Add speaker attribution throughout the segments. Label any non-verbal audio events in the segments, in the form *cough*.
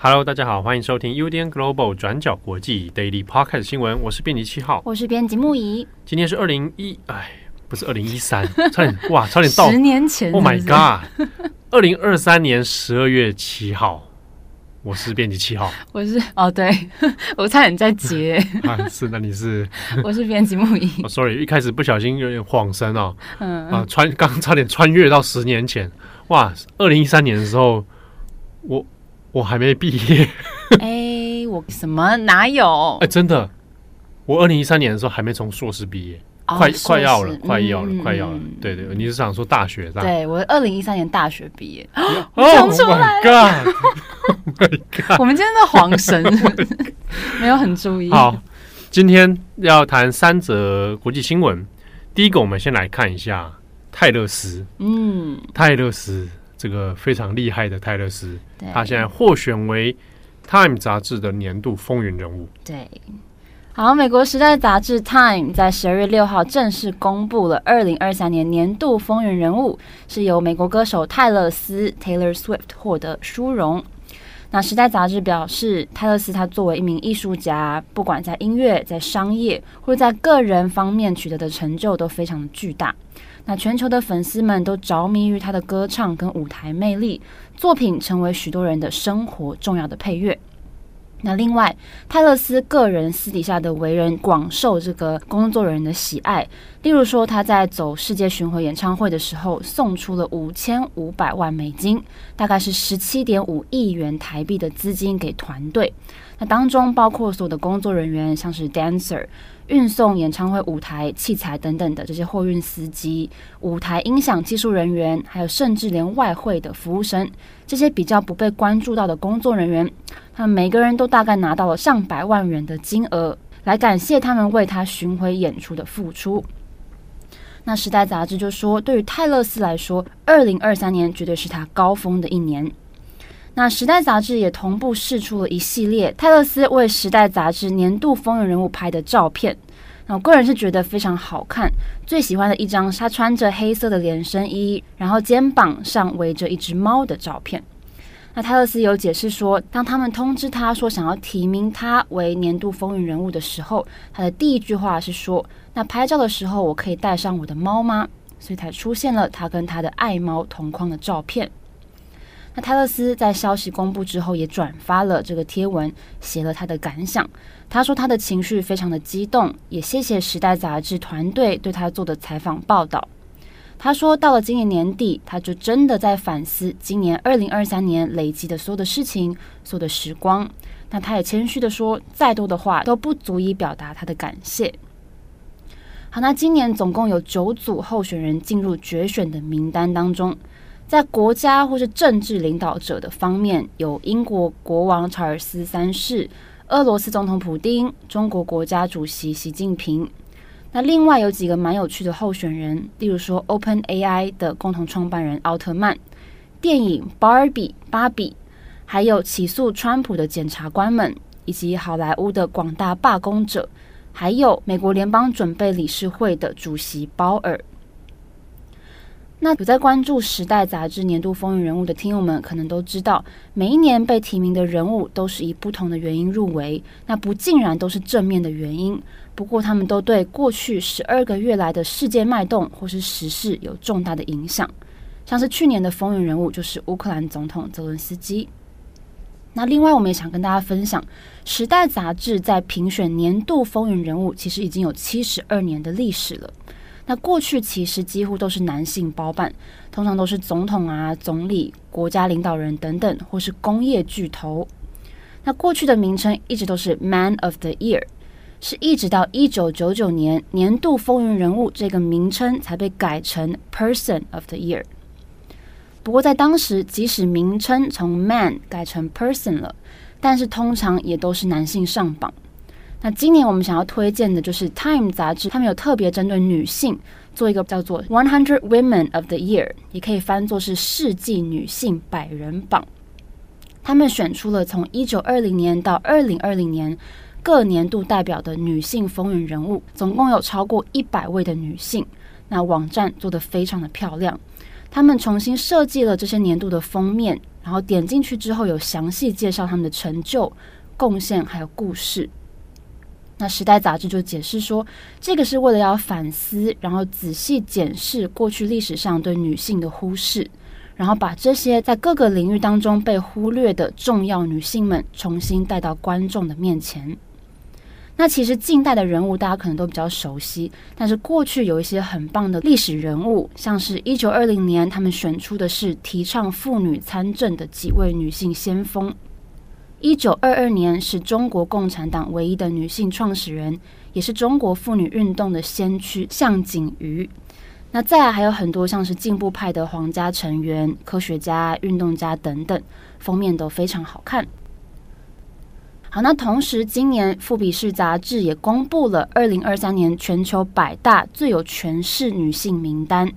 Speaker 1: Hello，大家好，欢迎收听 UDN Global 转角国际 Daily Podcast 新闻，我是编辑七号，
Speaker 2: 我是编辑木仪，
Speaker 1: 今天是二零一，哎，不是二零一三，*laughs* 差点哇，差点到
Speaker 2: 十年前是是
Speaker 1: ，Oh my God，二零二三年十二月七号，我是编辑七号，
Speaker 2: 我是哦，对 *laughs* 我差点在接，*laughs*
Speaker 1: 啊，是，那你是，
Speaker 2: 我是编辑木仪，
Speaker 1: 哦，oh，sorry，一开始不小心有点晃神哦，
Speaker 2: 嗯
Speaker 1: 啊，穿刚差点穿越到十年前，哇，二零一三年的时候，我我还没毕业。
Speaker 2: 哎，我什么哪有？
Speaker 1: 哎，真的，我二零一三年的时候还没从硕士毕业，
Speaker 2: 哦
Speaker 1: 快快要了，快要了，
Speaker 2: 嗯
Speaker 1: 快要了。对对，你是想说大学这样？
Speaker 2: 对我二零一三年大学毕业，
Speaker 1: 哦 *gasps*
Speaker 2: 讲出来
Speaker 1: Oh God！*laughs*
Speaker 2: 我们今天的晃神 *laughs* 没有很注意。
Speaker 1: 好，今天要谈三则国际新闻。第一个，我们先来看一下泰勒斯。
Speaker 2: 嗯，
Speaker 1: 泰勒斯这个非常厉害的泰勒
Speaker 2: 斯，
Speaker 1: 他现在获选为《Time》杂志的年度风云人物。
Speaker 2: 对。好，美国时代杂志《Time》在十二月六号正式公布了二零二三年年度风云人物，是由美国歌手泰勒斯 （Taylor Swift） 获得殊荣。那时代杂志表示，泰勒斯他作为一名艺术家，不管在音乐、在商业或者在个人方面取得的成就都非常巨大。那全球的粉丝们都着迷于他的歌唱跟舞台魅力，作品成为许多人的生活重要的配乐。那另外，泰勒斯个人私底下的为人广受这个工作人员的喜爱。例如说，他在走世界巡回演唱会的时候，送出了五千五百万美金，大概是十七点五亿元台币的资金给团队。那当中包括所有的工作人员，像是 dancer、运送演唱会舞台器材等等的这些货运司机、舞台音响技术人员，还有甚至连外汇的服务生，这些比较不被关注到的工作人员，他们每个人都大概拿到了上百万元的金额，来感谢他们为他巡回演出的付出。那时代杂志就说，对于泰勒斯来说，二零二三年绝对是他高峰的一年。那时代杂志也同步释出了一系列泰勒斯为时代杂志年度风云人物拍的照片。那我个人是觉得非常好看，最喜欢的一张是他穿着黑色的连身衣，然后肩膀上围着一只猫的照片。那泰勒斯有解释说，当他们通知他说想要提名他为年度风云人物的时候，他的第一句话是说：“那拍照的时候我可以带上我的猫吗？”所以才出现了他跟他的爱猫同框的照片。那泰勒斯在消息公布之后也转发了这个贴文，写了他的感想。他说他的情绪非常的激动，也谢谢时代杂志团队对他做的采访报道。他说到了今年年底，他就真的在反思今年二零二三年累积的所有的事情，所有的时光。那他也谦虚的说，再多的话都不足以表达他的感谢。好，那今年总共有九组候选人进入决选的名单当中。在国家或是政治领导者的方面，有英国国王查尔斯三世、俄罗斯总统普丁、中国国家主席习近平。那另外有几个蛮有趣的候选人，例如说 OpenAI 的共同创办人奥特曼、电影 Barbie 芭比，还有起诉川普的检察官们，以及好莱坞的广大罢工者，还有美国联邦准备理事会的主席鲍尔。那有在关注《时代》杂志年度风云人物的听友们，可能都知道，每一年被提名的人物都是以不同的原因入围，那不尽然都是正面的原因。不过，他们都对过去十二个月来的世界脉动或是时事有重大的影响。像是去年的风云人物就是乌克兰总统泽伦斯基。那另外，我们也想跟大家分享，《时代》杂志在评选年度风云人物，其实已经有七十二年的历史了。那过去其实几乎都是男性包办，通常都是总统啊、总理、国家领导人等等，或是工业巨头。那过去的名称一直都是 Man of the Year，是一直到一九九九年年度风云人物这个名称才被改成 Person of the Year。不过在当时，即使名称从 Man 改成 Person 了，但是通常也都是男性上榜。那今年我们想要推荐的就是《Time》杂志，他们有特别针对女性做一个叫做 One Hundred Women of the Year，也可以翻作是世纪女性百人榜。他们选出了从一九二零年到二零二零年各年度代表的女性风云人物，总共有超过一百位的女性。那网站做得非常的漂亮，他们重新设计了这些年度的封面，然后点进去之后有详细介绍他们的成就、贡献还有故事。那《时代》杂志就解释说，这个是为了要反思，然后仔细检视过去历史上对女性的忽视，然后把这些在各个领域当中被忽略的重要女性们重新带到观众的面前。那其实近代的人物大家可能都比较熟悉，但是过去有一些很棒的历史人物，像是一九二零年他们选出的是提倡妇女参政的几位女性先锋。一九二二年是中国共产党唯一的女性创始人，也是中国妇女运动的先驱向景瑜。那再来还有很多像是进步派的皇家成员、科学家、运动家等等，封面都非常好看。好，那同时，今年《富比士》杂志也公布了二零二三年全球百大最有权势女性名单。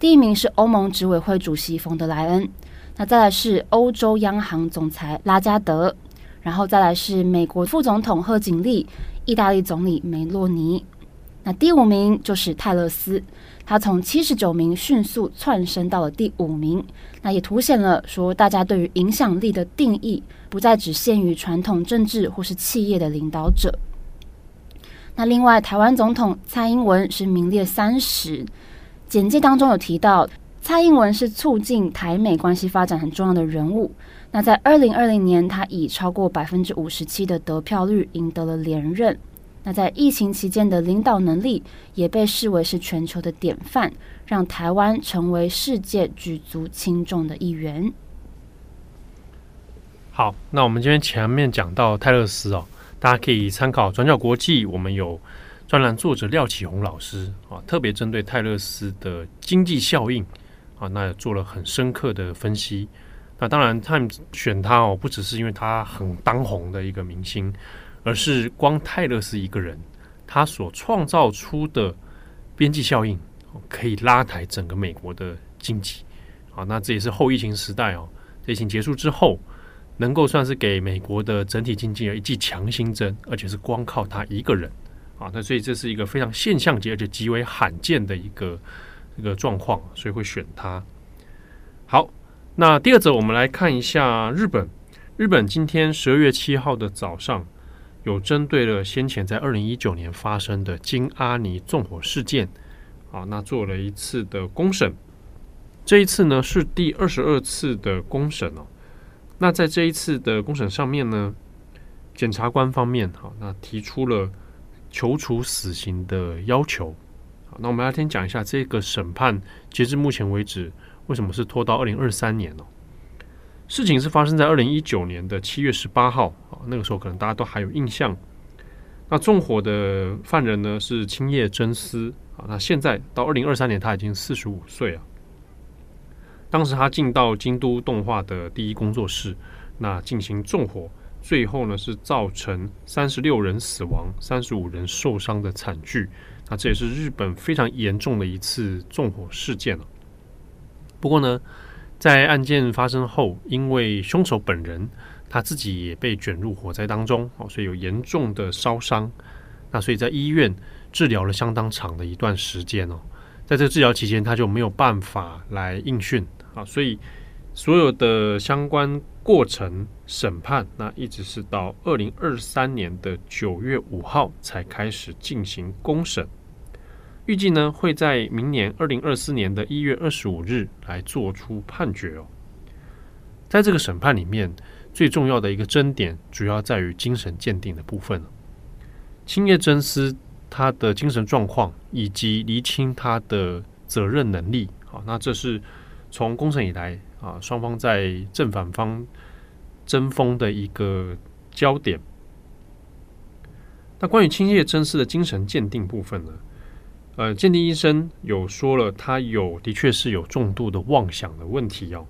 Speaker 2: 第一名是欧盟执委会主席冯德莱恩，那再来是欧洲央行总裁拉加德，然后再来是美国副总统贺锦丽、意大利总理梅洛尼。那第五名就是泰勒斯，他从七十九名迅速窜升到了第五名。那也凸显了说，大家对于影响力的定义不再只限于传统政治或是企业的领导者。那另外，台湾总统蔡英文是名列三十，简介当中有提到，蔡英文是促进台美关系发展很重要的人物。那在二零二零年，他以超过百分之五十七的得票率赢得了连任。那在疫情期间的领导能力也被视为是全球的典范，让台湾成为世界举足轻重的一员。
Speaker 1: 好，那我们今天前面讲到泰勒斯哦，大家可以参考转角国际，我们有专栏作者廖启宏老师啊，特别针对泰勒斯的经济效应啊，那做了很深刻的分析。那当然，Time 选他哦，不只是因为他很当红的一个明星。而是光泰勒丝一个人，他所创造出的边际效应，可以拉抬整个美国的经济。啊，那这也是后疫情时代哦，疫情结束之后，能够算是给美国的整体经济有一剂强心针，而且是光靠他一个人。啊，那所以这是一个非常现象级而且极为罕见的一个这个状况，所以会选它。好，那第二则我们来看一下日本。日本今天十二月七号的早上。有针对了先前在二零一九年发生的金阿尼纵火事件，啊，那做了一次的公审。这一次呢是第二十二次的公审哦。那在这一次的公审上面呢，检察官方面哈，那提出了求处死刑的要求。那我们来先讲一下这个审判，截至目前为止，为什么是拖到二零二三年呢？事情是发生在二零一九年的七月十八号啊，那个时候可能大家都还有印象。那纵火的犯人呢是青叶真司啊，那现在到二零二三年他已经四十五岁了。当时他进到京都动画的第一工作室，那进行纵火，最后呢是造成三十六人死亡、三十五人受伤的惨剧。那这也是日本非常严重的一次纵火事件了。不过呢。在案件发生后，因为凶手本人他自己也被卷入火灾当中，哦，所以有严重的烧伤。那所以在医院治疗了相当长的一段时间哦，在这治疗期间，他就没有办法来应讯啊，所以所有的相关过程审判，那一直是到二零二三年的九月五号才开始进行公审。预计呢会在明年二零二四年的一月二十五日来做出判决哦。在这个审判里面，最重要的一个争点主要在于精神鉴定的部分。青叶真司他的精神状况以及厘清他的责任能力，好，那这是从公审以来啊双方在正反方争锋的一个焦点。那关于青叶真司的精神鉴定部分呢？呃，鉴定医生有说了，他有的确是有重度的妄想的问题哦。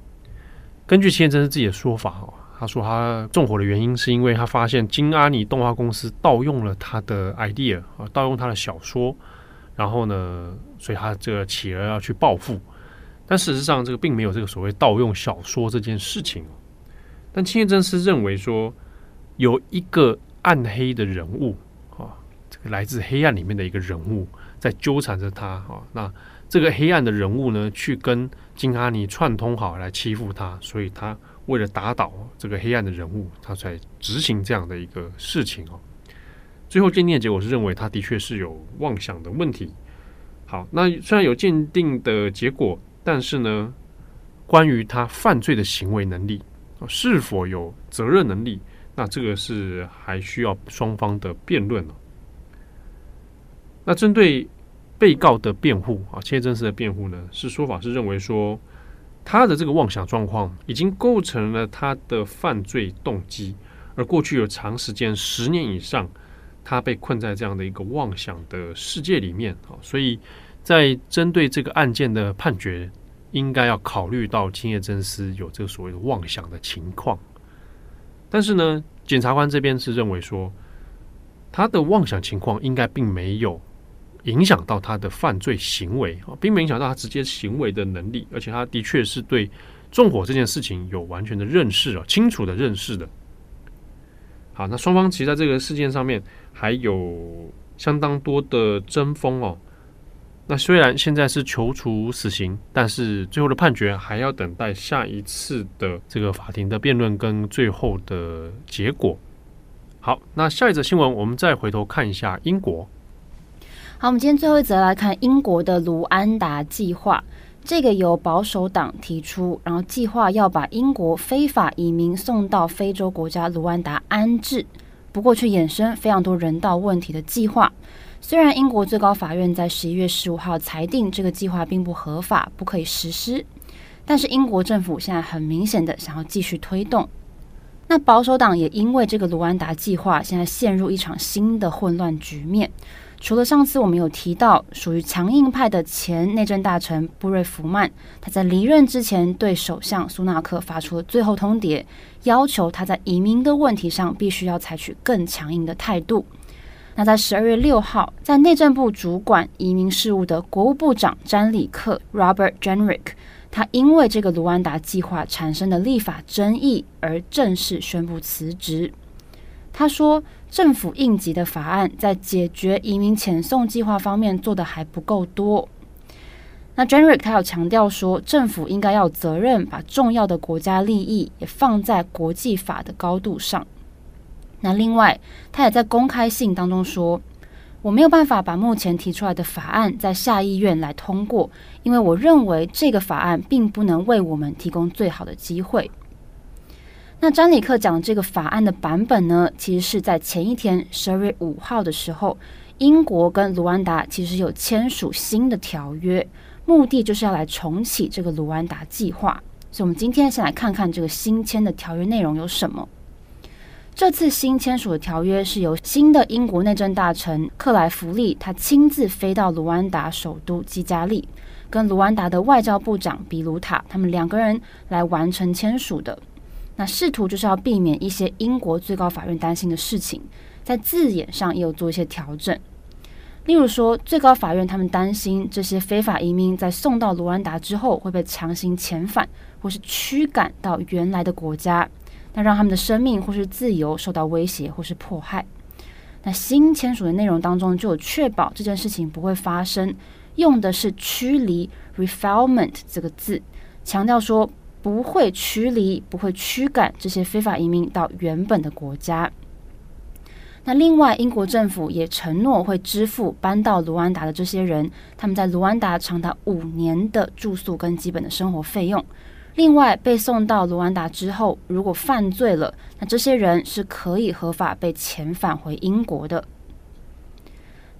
Speaker 1: 根据青叶真司自己的说法哦，他说他纵火的原因是因为他发现金阿尼动画公司盗用了他的 idea 啊，盗用他的小说，然后呢，所以他这个企鹅要去报复，但事实上这个并没有这个所谓盗用小说这件事情。但青叶真司认为说，有一个暗黑的人物啊，这个来自黑暗里面的一个人物在纠缠着他啊。那这个黑暗的人物呢，去跟金阿尼串通好来欺负他，所以他为了打倒这个黑暗的人物，他才执行这样的一个事情哦。最后鉴定结果是认为他的确是有妄想的问题。好，那虽然有鉴定的结果，但是呢，关于他犯罪的行为能力，是否有责任能力，那这个是还需要双方的辩论了。那针对。被告的辩护啊，青叶真司的辩护呢，是说法是认为说，他的这个妄想状况已经构成了他的犯罪动机，而过去有长时间十年以上，他被困在这样的一个妄想的世界里面啊，所以在针对这个案件的判决，应该要考虑到青叶真司有这个所谓的妄想的情况。但是呢，检察官这边是认为说，他的妄想情况应该并没有。影响到他的犯罪行为啊，并没影响到他直接行为的能力，而且他的确是对纵火这件事情有完全的认识啊，清楚的认识的。好，那双方其实在这个事件上面还有相当多的争锋哦。那虽然现在是求处死刑，但是最后的判决还要等待下一次的这个法庭的辩论跟最后的结果。好，那下一则新闻，我们再回头看一下英国。
Speaker 2: 好，我们今天最后一则来看英国的卢安达计划。这个由保守党提出，然后计划要把英国非法移民送到非洲国家卢安达安置，不过却衍生非常多人道问题的计划。虽然英国最高法院在十一月十五号裁定这个计划并不合法，不可以实施，但是英国政府现在很明显的想要继续推动。那保守党也因为这个卢安达计划，现在陷入一场新的混乱局面。除了上次我们有提到，属于强硬派的前内政大臣布瑞弗曼，他在离任之前对首相苏纳克发出了最后通牒，要求他在移民的问题上必须要采取更强硬的态度。那在十二月六号，在内政部主管移民事务的国务部长詹里克 （Robert Jenrick），他因为这个卢安达计划产生的立法争议而正式宣布辞职。他说，政府应急的法案在解决移民遣送计划方面做得还不够多。那 j e n r i c 他有强调说，政府应该要责任把重要的国家利益也放在国际法的高度上。那另外，他也在公开信当中说，我没有办法把目前提出来的法案在下议院来通过，因为我认为这个法案并不能为我们提供最好的机会。那詹里克讲的这个法案的版本呢，其实是在前一天十二月五号的时候，英国跟卢安达其实有签署新的条约，目的就是要来重启这个卢安达计划。所以，我们今天先来看看这个新签的条约内容有什么。这次新签署的条约是由新的英国内政大臣克莱弗利他亲自飞到卢安达首都基加利，跟卢安达的外交部长比鲁塔他们两个人来完成签署的。那试图就是要避免一些英国最高法院担心的事情，在字眼上也有做一些调整。例如说，最高法院他们担心这些非法移民在送到卢安达之后会被强行遣返，或是驱赶到原来的国家，那让他们的生命或是自由受到威胁或是迫害。那新签署的内容当中就有确保这件事情不会发生，用的是驱离 （refoulement） 这个字，强调说。不会驱离，不会驱赶这些非法移民到原本的国家。那另外，英国政府也承诺会支付搬到卢安达的这些人，他们在卢安达长达五年的住宿跟基本的生活费用。另外，被送到卢安达之后，如果犯罪了，那这些人是可以合法被遣返回英国的。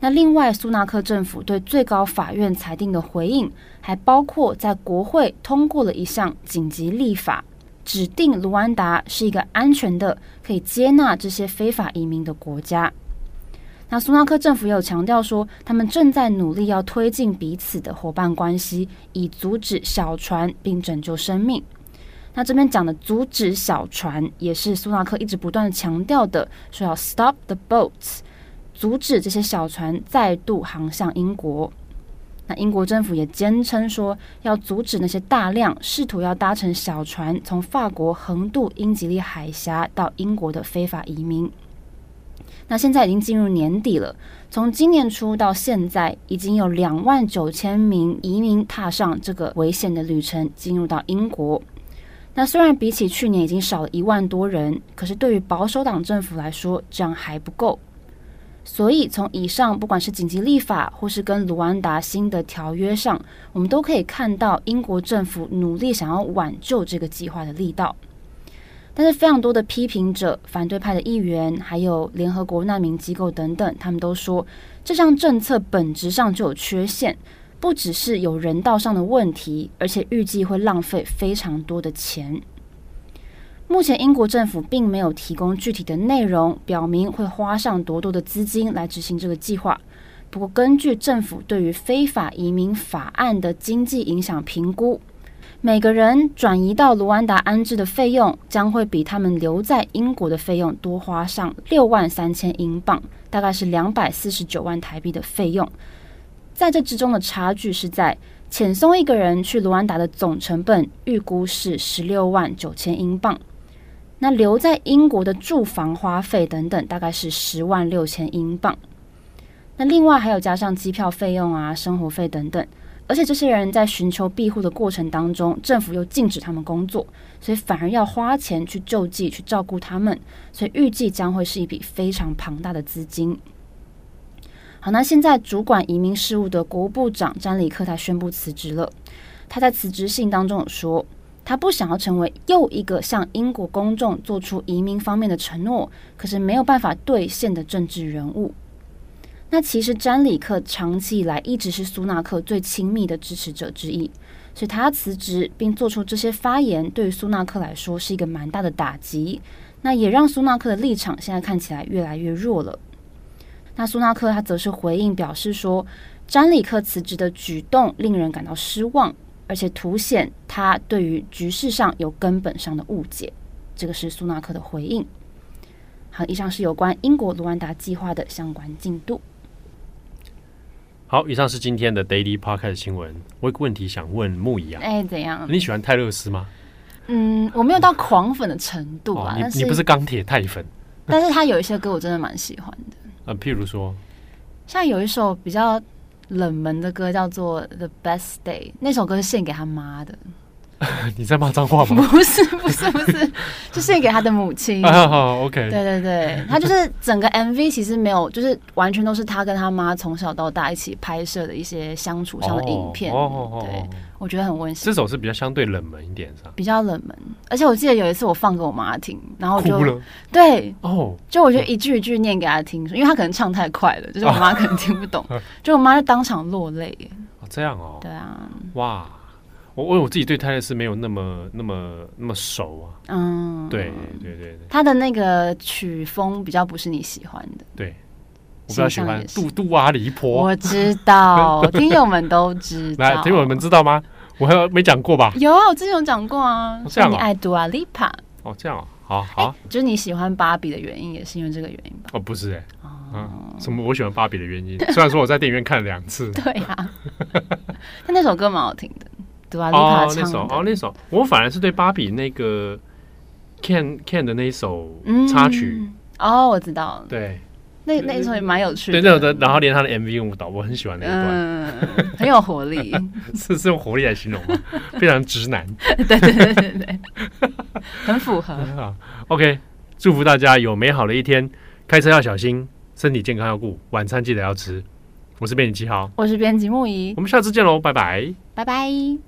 Speaker 2: 那另外，苏纳克政府对最高法院裁定的回应，还包括在国会通过了一项紧急立法，指定卢安达是一个安全的、可以接纳这些非法移民的国家。那苏纳克政府也有强调说，他们正在努力要推进彼此的伙伴关系，以阻止小船并拯救生命。那这边讲的阻止小船，也是苏纳克一直不断强调的，说要 stop the boats。阻止这些小船再度航向英国。那英国政府也坚称说，要阻止那些大量试图要搭乘小船从法国横渡英吉利海峡到英国的非法移民。那现在已经进入年底了，从今年初到现在，已经有两万九千名移民踏上这个危险的旅程，进入到英国。那虽然比起去年已经少了一万多人，可是对于保守党政府来说，这样还不够。所以，从以上不管是紧急立法，或是跟卢安达新的条约上，我们都可以看到英国政府努力想要挽救这个计划的力道。但是，非常多的批评者、反对派的议员，还有联合国难民机构等等，他们都说，这项政策本质上就有缺陷，不只是有人道上的问题，而且预计会浪费非常多的钱。目前英国政府并没有提供具体的内容，表明会花上多多的资金来执行这个计划。不过，根据政府对于非法移民法案的经济影响评估，每个人转移到卢安达安置的费用将会比他们留在英国的费用多花上六万三千英镑，大概是两百四十九万台币的费用。在这之中的差距是在遣送一个人去卢安达的总成本预估是十六万九千英镑。那留在英国的住房花费等等，大概是十万六千英镑。那另外还有加上机票费用啊、生活费等等，而且这些人在寻求庇护的过程当中，政府又禁止他们工作，所以反而要花钱去救济、去照顾他们，所以预计将会是一笔非常庞大的资金。好，那现在主管移民事务的国务部长詹里克他宣布辞职了。他在辞职信当中有说。他不想要成为又一个向英国公众做出移民方面的承诺，可是没有办法兑现的政治人物。那其实詹里克长期以来一直是苏纳克最亲密的支持者之一，所以他辞职并做出这些发言，对于苏纳克来说是一个蛮大的打击。那也让苏纳克的立场现在看起来越来越弱了。那苏纳克他则是回应表示说，詹里克辞职的举动令人感到失望。而且凸显他对于局势上有根本上的误解，这个是苏纳克的回应。好，以上是有关英国卢安达计划的相关进度。
Speaker 1: 好，以上是今天的 Daily Podcast 新闻。我有个问题想问牧宜啊，
Speaker 2: 哎，怎样？
Speaker 1: 你喜欢泰勒斯吗？
Speaker 2: 嗯，我没有到狂粉的程度啊。
Speaker 1: 哦、你你不是钢铁泰粉？
Speaker 2: 但是他有一些歌我真的蛮喜欢的。
Speaker 1: 呃，譬如说，
Speaker 2: 像有一首比较。冷门的歌叫做《The Best Day》，那首歌是献给他妈的。*laughs*
Speaker 1: 你在骂脏话吗？*laughs*
Speaker 2: 不是，不是，不是，*laughs* 是献给他的母亲。
Speaker 1: 好好，OK。
Speaker 2: 对对对，他就是整个 MV 其实没有，就是完全都是他跟他妈从小到大一起拍摄的一些相处上的影片。哦，对，我觉得很温馨。
Speaker 1: 这首是比较相对冷门一点，是吧？
Speaker 2: 比较冷门，而且我记得有一次我放给我妈听，然后就。对，哦，就我就一句一句念给她听，因为她可能唱太快了，就是我妈可能听不懂，就我妈就当场落泪。
Speaker 1: 哦，这样哦。
Speaker 2: 对啊。
Speaker 1: 哇。我我我自己对泰勒斯没有那么那么那么熟啊，嗯，对对对对，
Speaker 2: 他的那个曲风比较不是你喜欢的，
Speaker 1: 对，我比较喜欢杜杜阿离婆，
Speaker 2: 我知道，听友们都知 *laughs* 道，
Speaker 1: 来听友们知道吗？我还有没讲过吧？
Speaker 2: 有，我之前有讲过啊，这样你爱杜阿丽帕，
Speaker 1: 哦，这样啊，好好，
Speaker 2: 就是你喜欢芭比的原因也是因为这个原因吧？
Speaker 1: 哦，不是哎，嗯，什么我喜欢芭比的原因？*laughs* 虽然说我在电影院看了两次，
Speaker 2: 对啊，*laughs* 但那首歌蛮好听的。对啊，
Speaker 1: 哦，那首哦，那首。我反而是对芭比那个 Can Can 的那一首插曲。
Speaker 2: 哦，我知道，
Speaker 1: 对，
Speaker 2: 那那一首也蛮有趣的，
Speaker 1: 对，那首然后连他的 MV 舞蹈，我很喜欢那一段，
Speaker 2: 很有活力，*laughs*
Speaker 1: 是是用活力来形容吗？*laughs* 非常直男，
Speaker 2: 对对对对对，很符合。
Speaker 1: 好，OK，祝福大家有美好的一天，开车要小心，身体健康要顾，晚餐记得要吃。我是编辑七号，
Speaker 2: 我是编辑木仪，
Speaker 1: 我们下次见喽，拜拜，
Speaker 2: 拜拜。